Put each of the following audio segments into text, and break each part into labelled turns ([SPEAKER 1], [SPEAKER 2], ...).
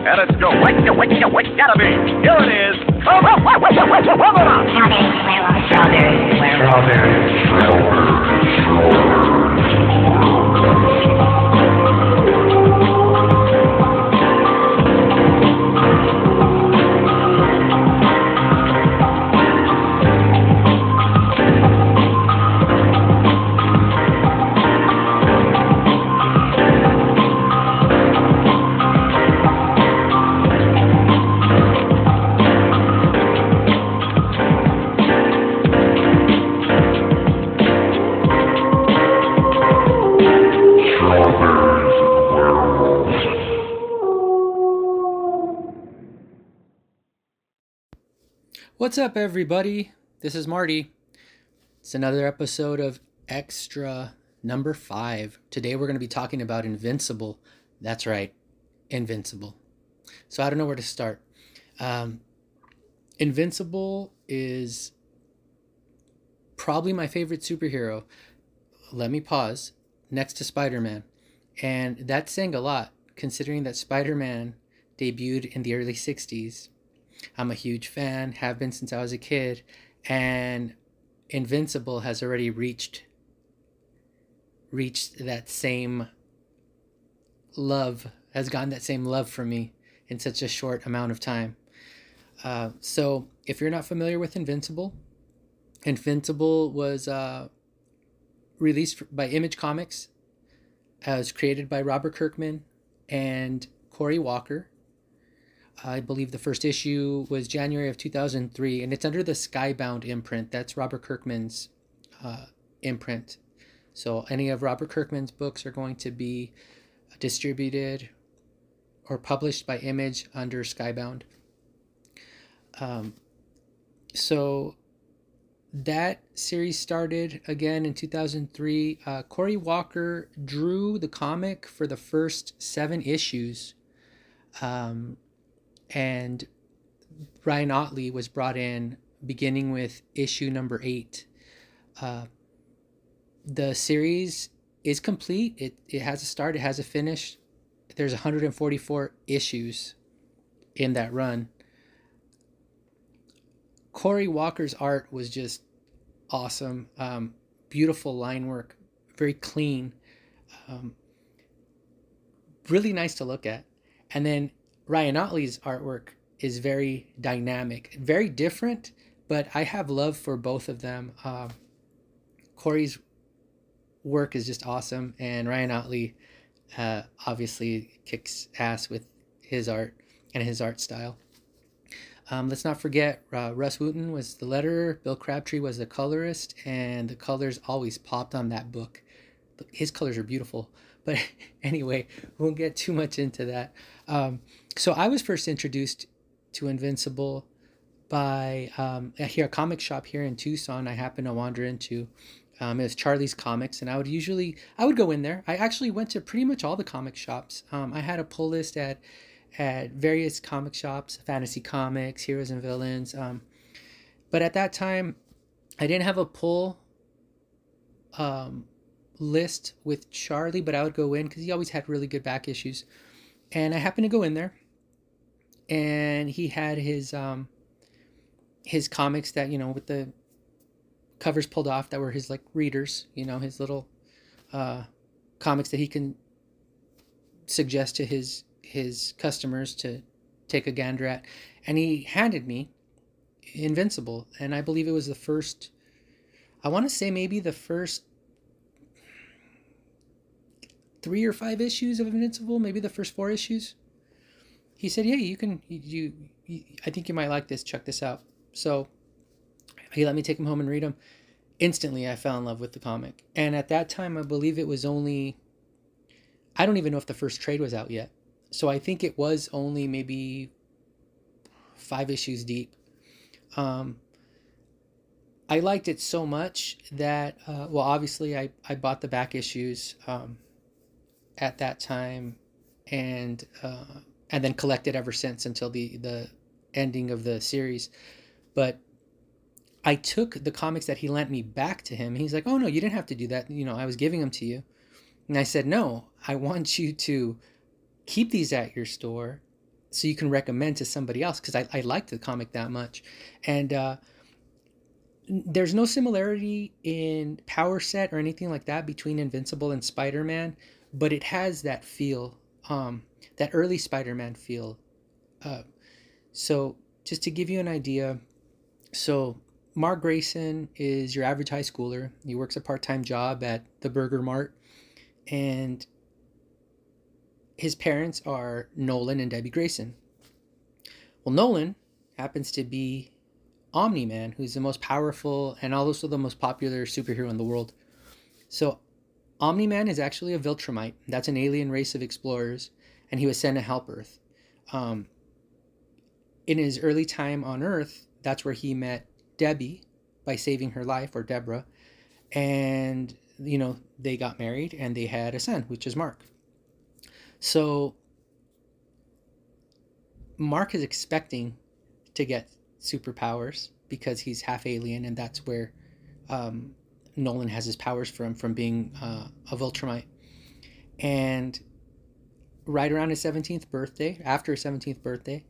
[SPEAKER 1] And let's go, wake, wake, wake, gotta be. Here it is. Come on, wait, wait, wait, wait, wait, wait,
[SPEAKER 2] Strawberry, strawberry,
[SPEAKER 3] What's up, everybody? This is Marty. It's another episode of Extra number five. Today, we're going to be talking about Invincible. That's right, Invincible. So, I don't know where to start. Um, Invincible is probably my favorite superhero. Let me pause next to Spider Man. And that's saying a lot, considering that Spider Man debuted in the early 60s I'm a huge fan, have been since I was a kid, and Invincible has already reached reached that same love, has gotten that same love from me in such a short amount of time. Uh, so, if you're not familiar with Invincible, Invincible was uh, released by Image Comics. It was created by Robert Kirkman and Cory Walker. I believe the first issue was January of 2003, and it's under the Skybound imprint. That's Robert Kirkman's uh, imprint. So any of Robert Kirkman's books are going to be distributed or published by Image under Skybound. Um, so that series started again in 2003. Uh, Cory Walker drew the comic for the first seven issues. Um, and Ryan Ottley was brought in beginning with issue number eight. Uh, the series is complete. It it has a start. It has a finish. There's 144 issues in that run. Cory Walker's art was just awesome. Um, beautiful line work, very clean, um, really nice to look at. And then Ryan Ottley's artwork is very dynamic, very different, but I have love for both of them. Um, Cory's work is just awesome, and Ryan Ottley uh, obviously kicks ass with his art and his art style. Um, let's not forget uh, Rus Wooton was the letterer, Bill Crabtree was the colorist, and the colors always popped on that book. His colors are beautiful. But anyway, we won't get too much into that. Um, so I was first introduced to Invincible by um, here a comic shop here in Tucson. I happened to wander into. Um, it was Charlie's Comics, and I would usually I would go in there. I actually went to pretty much all the comic shops. Um, I had a pull list at at various comic shops, Fantasy Comics, Heroes and Villains. Um, but at that time, I didn't have a pull um, list with Charlie, but I would go in because he always had really good back issues. And I happened to go in there, and he had his um, his comics that you know with the covers pulled off that were his like readers, you know, his little uh, comics that he can suggest to his his customers to take a gander at. And he handed me Invincible, and I believe it was the first. I want to say maybe the first three or five issues of Invincible, maybe the first four issues. He said, "Yeah, you can. You, you, I think you might like this. Check this out." So he let me take him home and read them. Instantly, I fell in love with the comic, and at that time, I believe it was only. I don't even know if the first trade was out yet, so I think it was only maybe five issues deep. Um, I liked it so much that, uh, well, obviously, I, I bought the back issues. Um, at that time, and uh, and then collected ever since until the the ending of the series. But I took the comics that he lent me back to him. He's like, "Oh no, you didn't have to do that. You know, I was giving them to you." And I said, "No, I want you to keep these at your store so you can recommend to somebody else because I, I liked the comic that much. And uh, there's no similarity in power set or anything like that between Invincible and Spider Man, but it has that feel, um, that early Spider Man feel. Uh, so, just to give you an idea, so Mark Grayson is your average high schooler. He works a part time job at the Burger Mart, and his parents are Nolan and Debbie Grayson. Well, Nolan happens to be Omni Man, who's the most powerful and also the most popular superhero in the world. So, Omni Man is actually a Viltrumite. That's an alien race of explorers, and he was sent to help Earth. Um, in his early time on Earth, that's where he met Debbie by saving her life, or Deborah, and you know they got married and they had a son, which is Mark. So Mark is expecting to get superpowers because he's half alien, and that's where um, Nolan has his powers from, from being uh, a Viltrumite. And right around his 17th birthday, after his 17th birthday,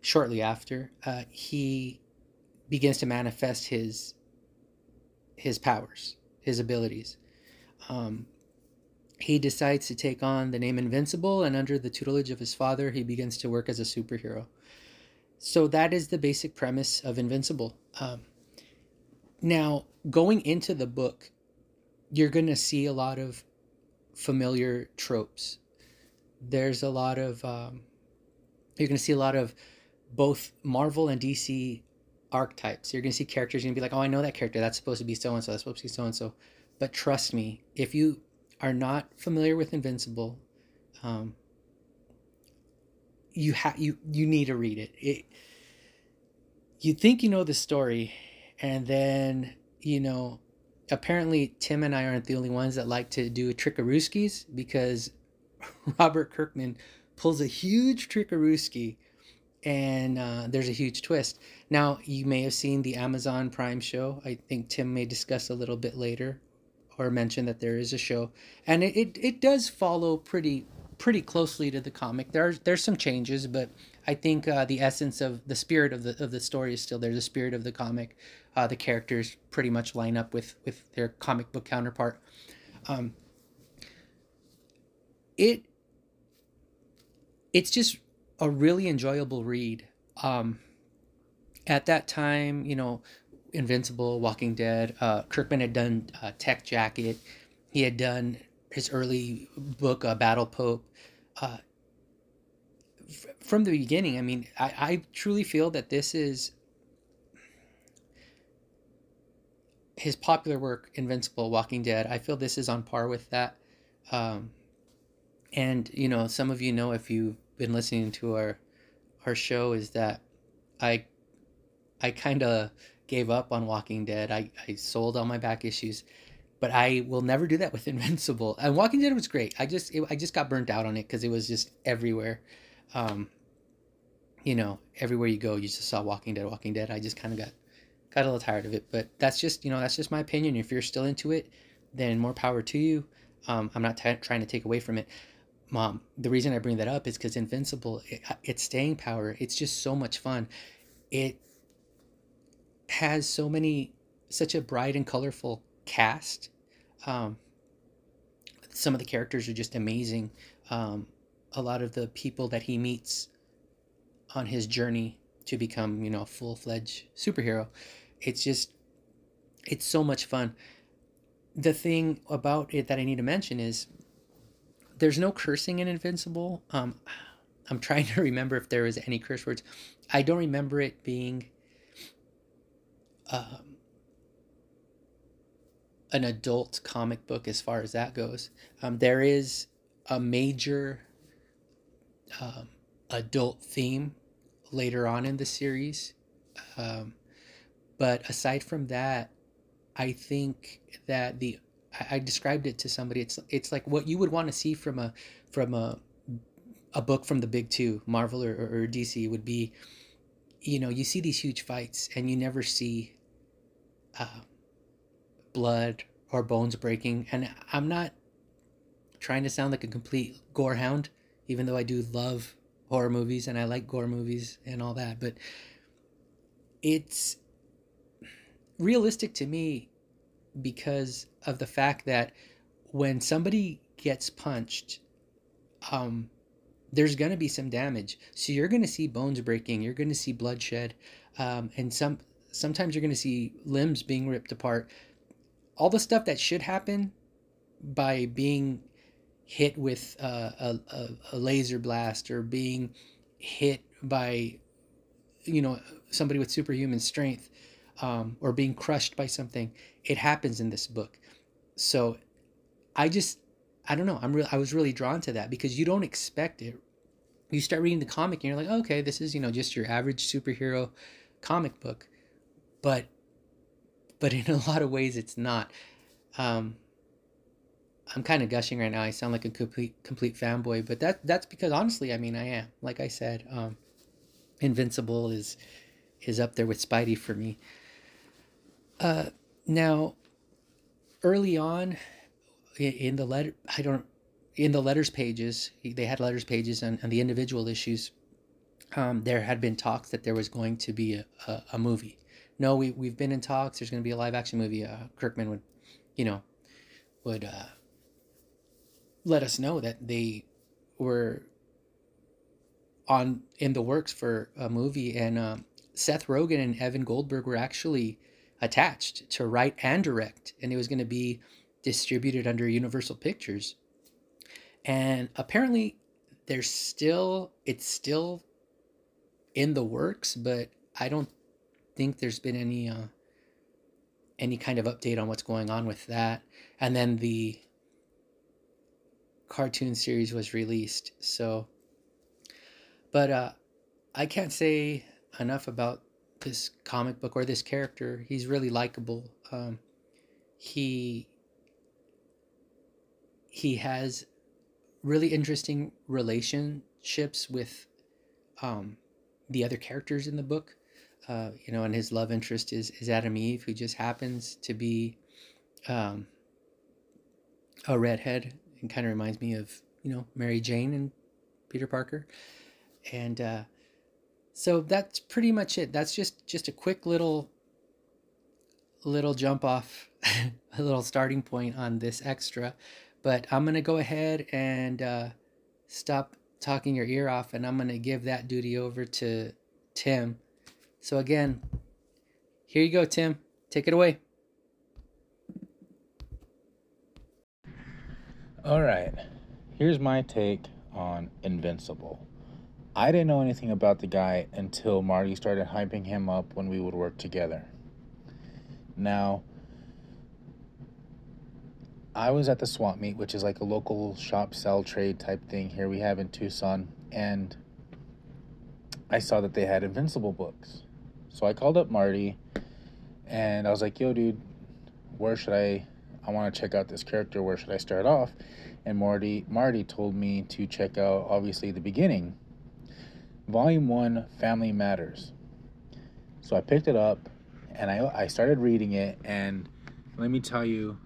[SPEAKER 3] shortly after, uh, he begins to manifest his his powers, his abilities. Um, he decides to take on the name Invincible, and under the tutelage of his father, he begins to work as a superhero. So that is the basic premise of Invincible. Um, now, going into the book, you're going to see a lot of familiar tropes. There's a lot of, um, you're going to see a lot of both Marvel and DC archetypes. You're going to see characters, you're going to be like, oh, I know that character. That's supposed to be so and so. That's supposed to be so and so. But trust me, if you are not familiar with Invincible, um, you have you you need to read it. It you think you know the story, and then you know apparently Tim and I aren't the only ones that like to do trickarooskies because Robert Kirkman pulls a huge trickarooski and uh, there's a huge twist. Now, you may have seen the Amazon Prime show. I think Tim may discuss a little bit later or mention that there is a show, and it, it, it does follow pretty pretty closely to the comic. There's there's some changes, but I think uh, the essence of the spirit of the of the story is still there. The spirit of the comic, uh, the characters pretty much line up with with their comic book counterpart. Um, it it's just a really enjoyable read. Um, at that time, you know, Invincible, Walking Dead. Uh, Kirkman had done uh, Tech Jacket. He had done his early book, uh, Battle Pope. Uh, f- from the beginning, I mean, I, I truly feel that this is his popular work, Invincible, Walking Dead. I feel this is on par with that. Um, and you know, some of you know if you've been listening to our our show, is that I I kind of gave up on Walking Dead. I, I sold all my back issues, but I will never do that with Invincible. And Walking Dead was great. I just it, I just got burnt out on it because it was just everywhere. Um, you know, everywhere you go, you just saw Walking Dead, Walking Dead. I just kind of got got a little tired of it. But that's just you know that's just my opinion. If you're still into it, then more power to you. Um, I'm not t- trying to take away from it. Mom, the reason I bring that up is because Invincible, it, it's staying power. It's just so much fun. It has so many such a bright and colorful cast. Um, some of the characters are just amazing. Um, a lot of the people that he meets on his journey to become, you know, a full fledged superhero. It's just, it's so much fun. The thing about it that I need to mention is there's no cursing in Invincible. Um, I'm trying to remember if there was any curse words. I don't remember it being um, an adult comic book as far as that goes. Um, there is a major um, adult theme later on in the series. Um, but aside from that, I think that the I, I described it to somebody. It's it's like what you would want to see from a from a a book from the big two, Marvel or, or DC, would be, you know, you see these huge fights and you never see uh, blood or bones breaking. And I'm not trying to sound like a complete gorehound, even though I do love horror movies and I like gore movies and all that, but it's realistic to me because of the fact that when somebody gets punched, um, there's going to be some damage. So you're going to see bones breaking, you're going to see bloodshed, um, and some sometimes you're going to see limbs being ripped apart. All the stuff that should happen by being hit with a, a, a laser blast or being hit by you know somebody with superhuman strength um, or being crushed by something it happens in this book. So i just i don't know. I'm real i was really drawn to that because you don't expect it. You start reading the comic and you're like okay this is you know just your average superhero comic book. But but in a lot of ways it's not. Um i'm kind of gushing right now. I sound like a complete complete fanboy but that that's because honestly i mean i am. Like i said um invincible is is up there with spidey for me. Uh now early on in the letter i don't in the letters pages they had letters pages and, the individual issues um, there had been talks that there was going to be a, a, a movie no, we we've been in talks. There's going to be a live action movie. Uh, Kirkman would, you know, would uh, let us know that they were on in the works for a movie, and um, Seth Rogen and Evan Goldberg were actually attached to write and direct, and it was going to be distributed under Universal Pictures. And apparently, there's still it's still in the works, but I don't think there's been any uh, any kind of update on what's going on with that. And then the cartoon series was released. So, but uh, I can't say enough about this comic book or this character. He's really likable. Um, he he has really interesting relationships with um, the other characters in the book uh, you know, and his love interest is is Atom Eve, who just happens to be um, a redhead, and kind of reminds me of you know Mary Jane and Peter Parker, and uh, so that's pretty much it. That's just just a quick little little jump off, a little starting point on this extra, but I'm gonna go ahead and uh, stop talking your ear off, and I'm gonna give that duty over to Tim so again, here you go, Tim. Take it away.
[SPEAKER 4] All right. Here's my take on Invincible. I didn't know anything about the guy until Marty started hyping him up when we would work together. Now, I was at the swap meet, which is like a local shop sell trade type thing here we have in Tucson, and I saw that they had Invincible books. So I called up Marty and I was like, yo, dude, where should I? I want to check out this character. Where should I start off? And Marty, Marty told me to check out obviously the beginning, Volume One, Family Matters. So I picked it up, and I I started reading it, and let me tell you,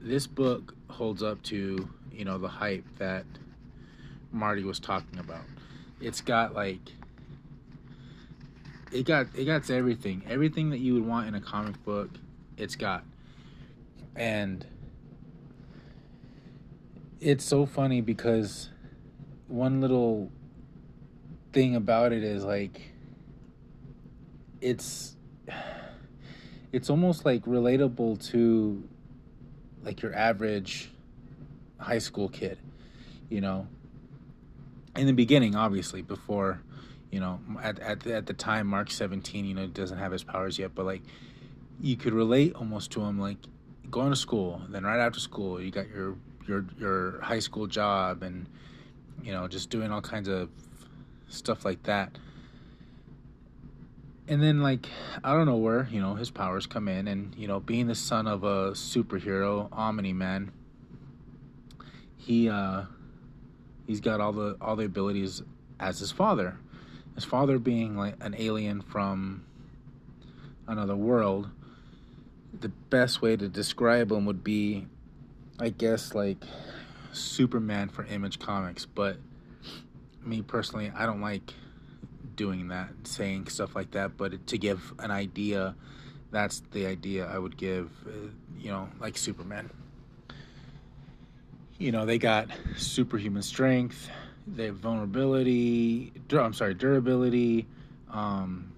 [SPEAKER 4] this book holds up to you know the hype that Marty was talking about. It's got like it got it got everything. Everything that you would want in a comic book, it's got. And it's so funny because one little thing about it is like it's it's almost like relatable to like your average high school kid, you know. In the beginning, obviously, before you know at, at, at the time mark 17 you know doesn't have his powers yet but like you could relate almost to him like going to school then right after school you got your your your high school job and you know just doing all kinds of stuff like that. And then like i don't know where you know his powers come in and you know being the son of a superhero omni man he uh he's got all the all the abilities as his father his father being like an alien from another world, the best way to describe him would be, I guess, like Superman for Image Comics, but me personally, I don't like doing that, saying stuff like that, but to give an idea, that's the idea I would give, uh, you know, like Superman. You know, they got superhuman strength, they have vulnerability, I'm sorry, durability, um,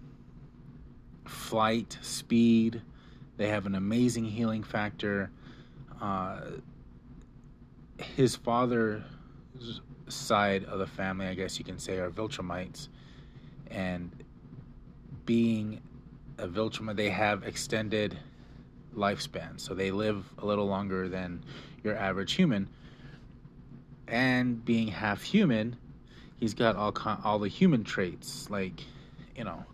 [SPEAKER 4] flight, speed. They have an amazing healing factor. Uh, his father's side of the family, I guess you can say, are Viltrumites. And being a Viltrumite, they have extended lifespan. So they live a little longer than your average human. And being half human, he's got all con- all the human traits, like, you know.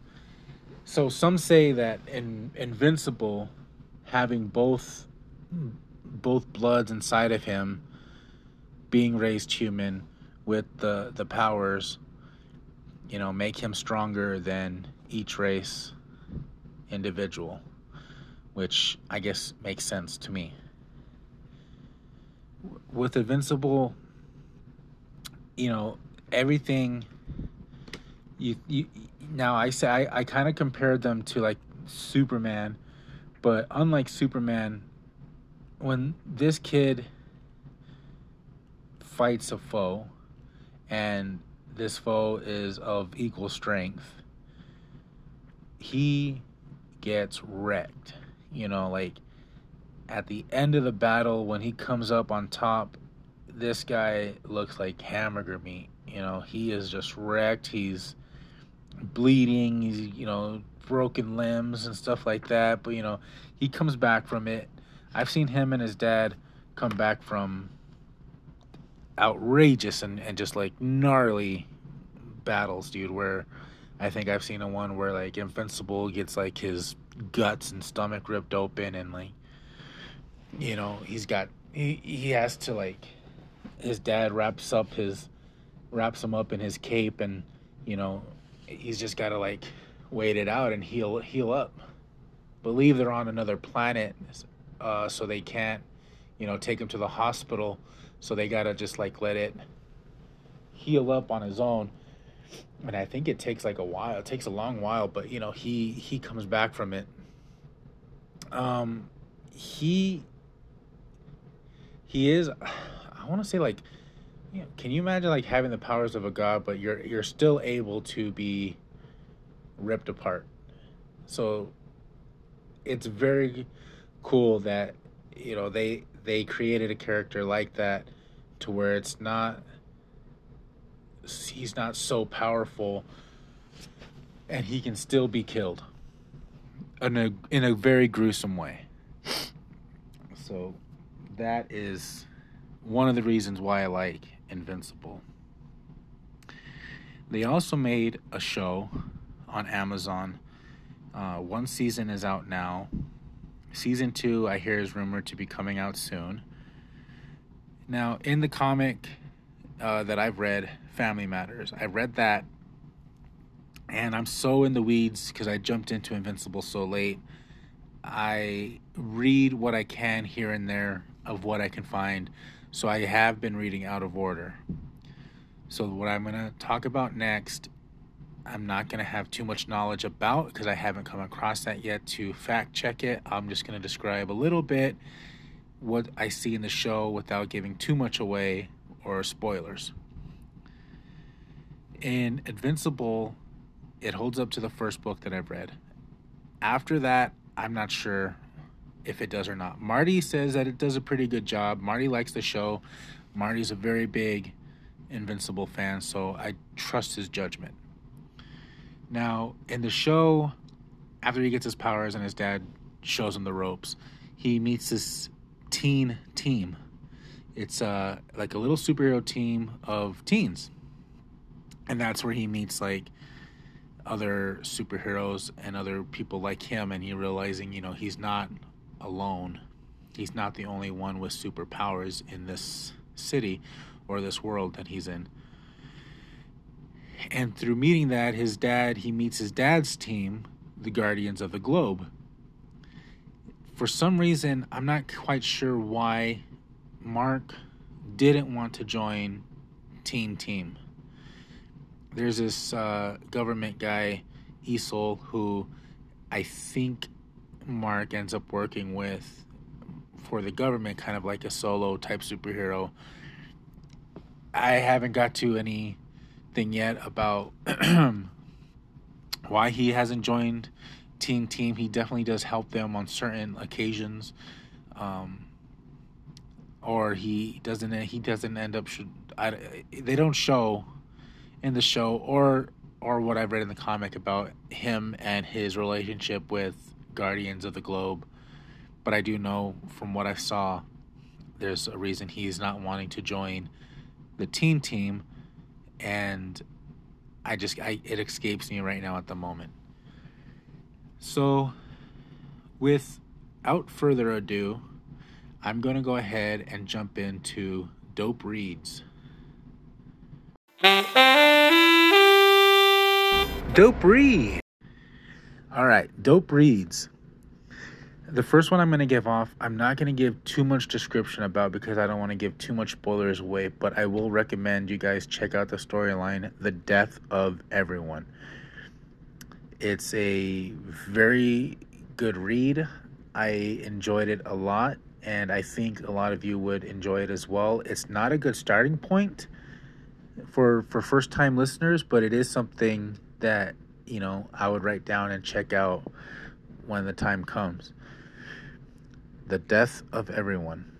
[SPEAKER 4] So some say that in Invincible, having both both bloods inside of him, being raised human with the the powers, you know, make him stronger than each race individual, which I guess makes sense to me. With Invincible, you know, everything you you now I say I, I kind of compared them to like Superman, but unlike Superman, when this kid fights a foe and this foe is of equal strength, he gets wrecked. You know, like at the end of the battle when he comes up on top, this guy looks like hamburger meat. You know, he is just wrecked. He's bleeding. He's, you know, broken limbs and stuff like that. But, you know, he comes back from it. I've seen him and his dad come back from outrageous and, and just like gnarly battles, dude, where I think I've seen a one where like Invincible gets like his guts and stomach ripped open and like you know, he's got he he has to like his dad wraps up his wraps him up in his cape and you know, he's just got to like wait it out and heal heal up. Believe they're on another planet uh so they can't you know, take him to the hospital so they got to just like let it heal up on his own and I think it takes like a while. It takes a long while, but you know, he he comes back from it. Um he he is I want to say like you know, can you imagine like having the powers of a god but you're you're still able to be ripped apart. So it's very cool that you know they they created a character like that to where it's not he's not so powerful and he can still be killed in a in a very gruesome way. So that is one of the reasons why I like Invincible. They also made a show on Amazon. Uh, one season is out now. Season two, I hear, is rumored to be coming out soon. Now, in the comic uh, that I've read, Family Matters, I read that, and I'm so in the weeds because I jumped into Invincible so late. I read what I can here and there of what I can find, so I have been reading out of order. So, what I'm going to talk about next, I'm not going to have too much knowledge about because I haven't come across that yet to fact check it. I'm just going to describe a little bit what I see in the show without giving too much away or spoilers. In Invincible, it holds up to the first book that I've read. After that, I'm not sure if it does or not. Marty says that it does a pretty good job. Marty likes the show. Marty's a very big Invincible fan, so I trust his judgment. Now, in the show, after he gets his powers and his dad shows him the ropes, he meets this teen team. It's uh, like a little superhero team of teens. And that's where he meets like other superheroes and other people like him, and he realizing, you know, he's not alone. He's not the only one with superpowers in this city or this world that he's in. And through meeting that, his dad, he meets his dad's team, the Guardians of the Globe. For some reason, I'm not quite sure why Mark didn't want to join Teen Team. there's this uh, government guy, Cecil, who I think Mark ends up working with for the government, kind of like a solo type superhero. I haven't got to anything yet about why he hasn't joined Teen Team. He definitely does help them on certain occasions, um, or he doesn't. He doesn't end up. Should I, they don't show in the show or or what I've read in the comic about him and his relationship with Guardians of the Globe. But I do know from what I saw, there's a reason he's not wanting to join the teen team, and I just I, it escapes me right now at the moment. So, without further ado, I'm going to go ahead and jump into dope reads. Dope read. All right, dope reads. The first one I'm going to give off, I'm not going to give too much description about because I don't want to give too much spoilers away, but I will recommend you guys check out the storyline The Death of Everyone. It's a very good read. I enjoyed it a lot, and I think a lot of you would enjoy it as well. It's not a good starting point for for first time listeners, but it is something that you know I would write down and check out when the time comes. The Death of Everyone.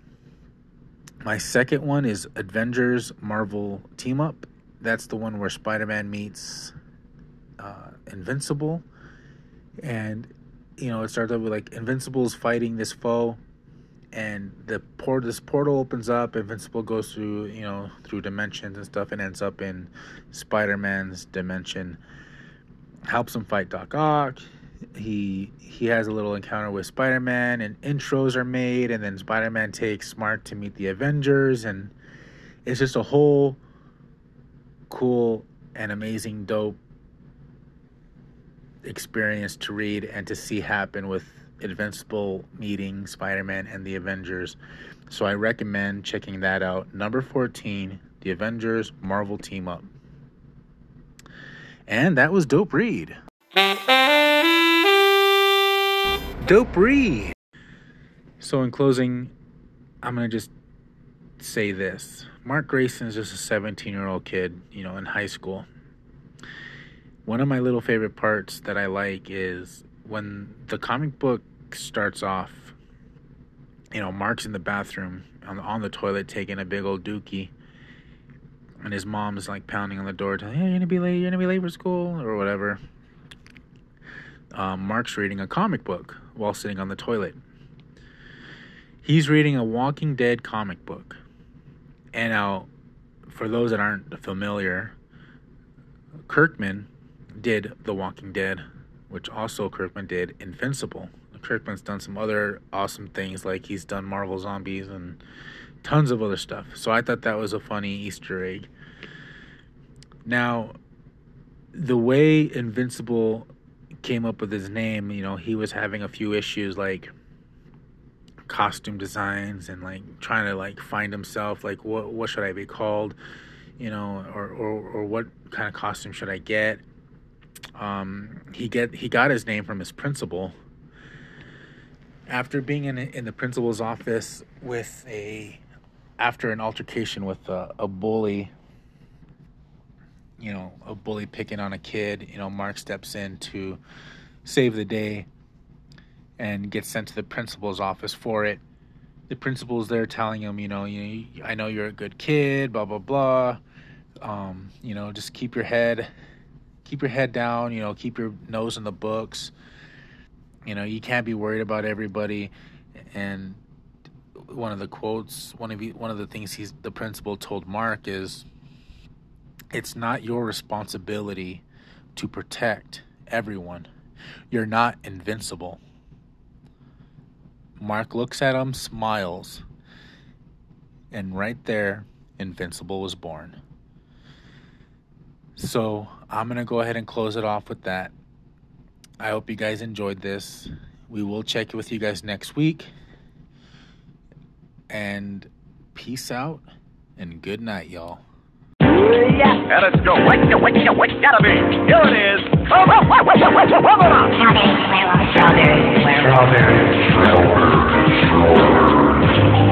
[SPEAKER 4] My second one is Avengers Marvel Team Up. That's the one where Spider Man meets uh, Invincible. And, you know, it starts out with like Invincible's fighting this foe. And the port, this portal opens up. Invincible goes through, you know, through dimensions and stuff, and ends up in Spider Man's dimension. Helps him fight Doc Ock he he has a little encounter with Spider-Man and intros are made and then Spider-Man takes Mark to meet the Avengers and it's just a whole cool and amazing dope experience to read and to see happen with Invincible meeting Spider-Man and the Avengers. So I recommend checking that out. Number 14, The Avengers Marvel Team Up. And that was Dope Read. Dope Read. So, in closing, I'm going to just say this Mark Grayson is just a 17 year old kid, you know, in high school. One of my little favorite parts that I like is when the comic book starts off, you know, Mark's in the bathroom on the, on the toilet taking a big old dookie. And his mom is like pounding on the door, telling, "Hey, you're gonna be late. You're gonna be late for school or whatever." Um, Mark's reading a comic book while sitting on the toilet. He's reading a Walking Dead comic book. And now, for those that aren't familiar, Kirkman did The Walking Dead, which also Kirkman did Invincible. Kirkman's done some other awesome things, like he's done Marvel Zombies and tons of other stuff. So I thought that was a funny Easter egg. Now, the way Invincible came up with his name, you know, he was having a few issues like costume designs and like trying to like find himself like what what should I be called, you know, or or, or what kind of costume should I get? Um, he get he got his name from his principal. After being in in the principal's office with a after an altercation with a, a bully you know, a bully picking on a kid, you know, Mark steps in to save the day and gets sent to the principal's office for it. The principal's there telling him, you know, you I know you're a good kid, blah blah blah. Um, you know, just keep your head keep your head down, you know, keep your nose in the books. You know, you can't be worried about everybody and one of the quotes, one of the, one of the things he's the principal told Mark is it's not your responsibility to protect everyone. You're not invincible. Mark looks at him, smiles, and right there, Invincible was born. So I'm going to go ahead and close it off with that. I hope you guys enjoyed this. We will check with you guys next week. And peace out and good night, y'all.
[SPEAKER 1] And let's go. Wait, wait, wait, wait, gotta be. Here it is. Oh, oh, oh.
[SPEAKER 2] Strawberry swirl. Strawberry swirl.
[SPEAKER 5] Strawberry. Strawberry.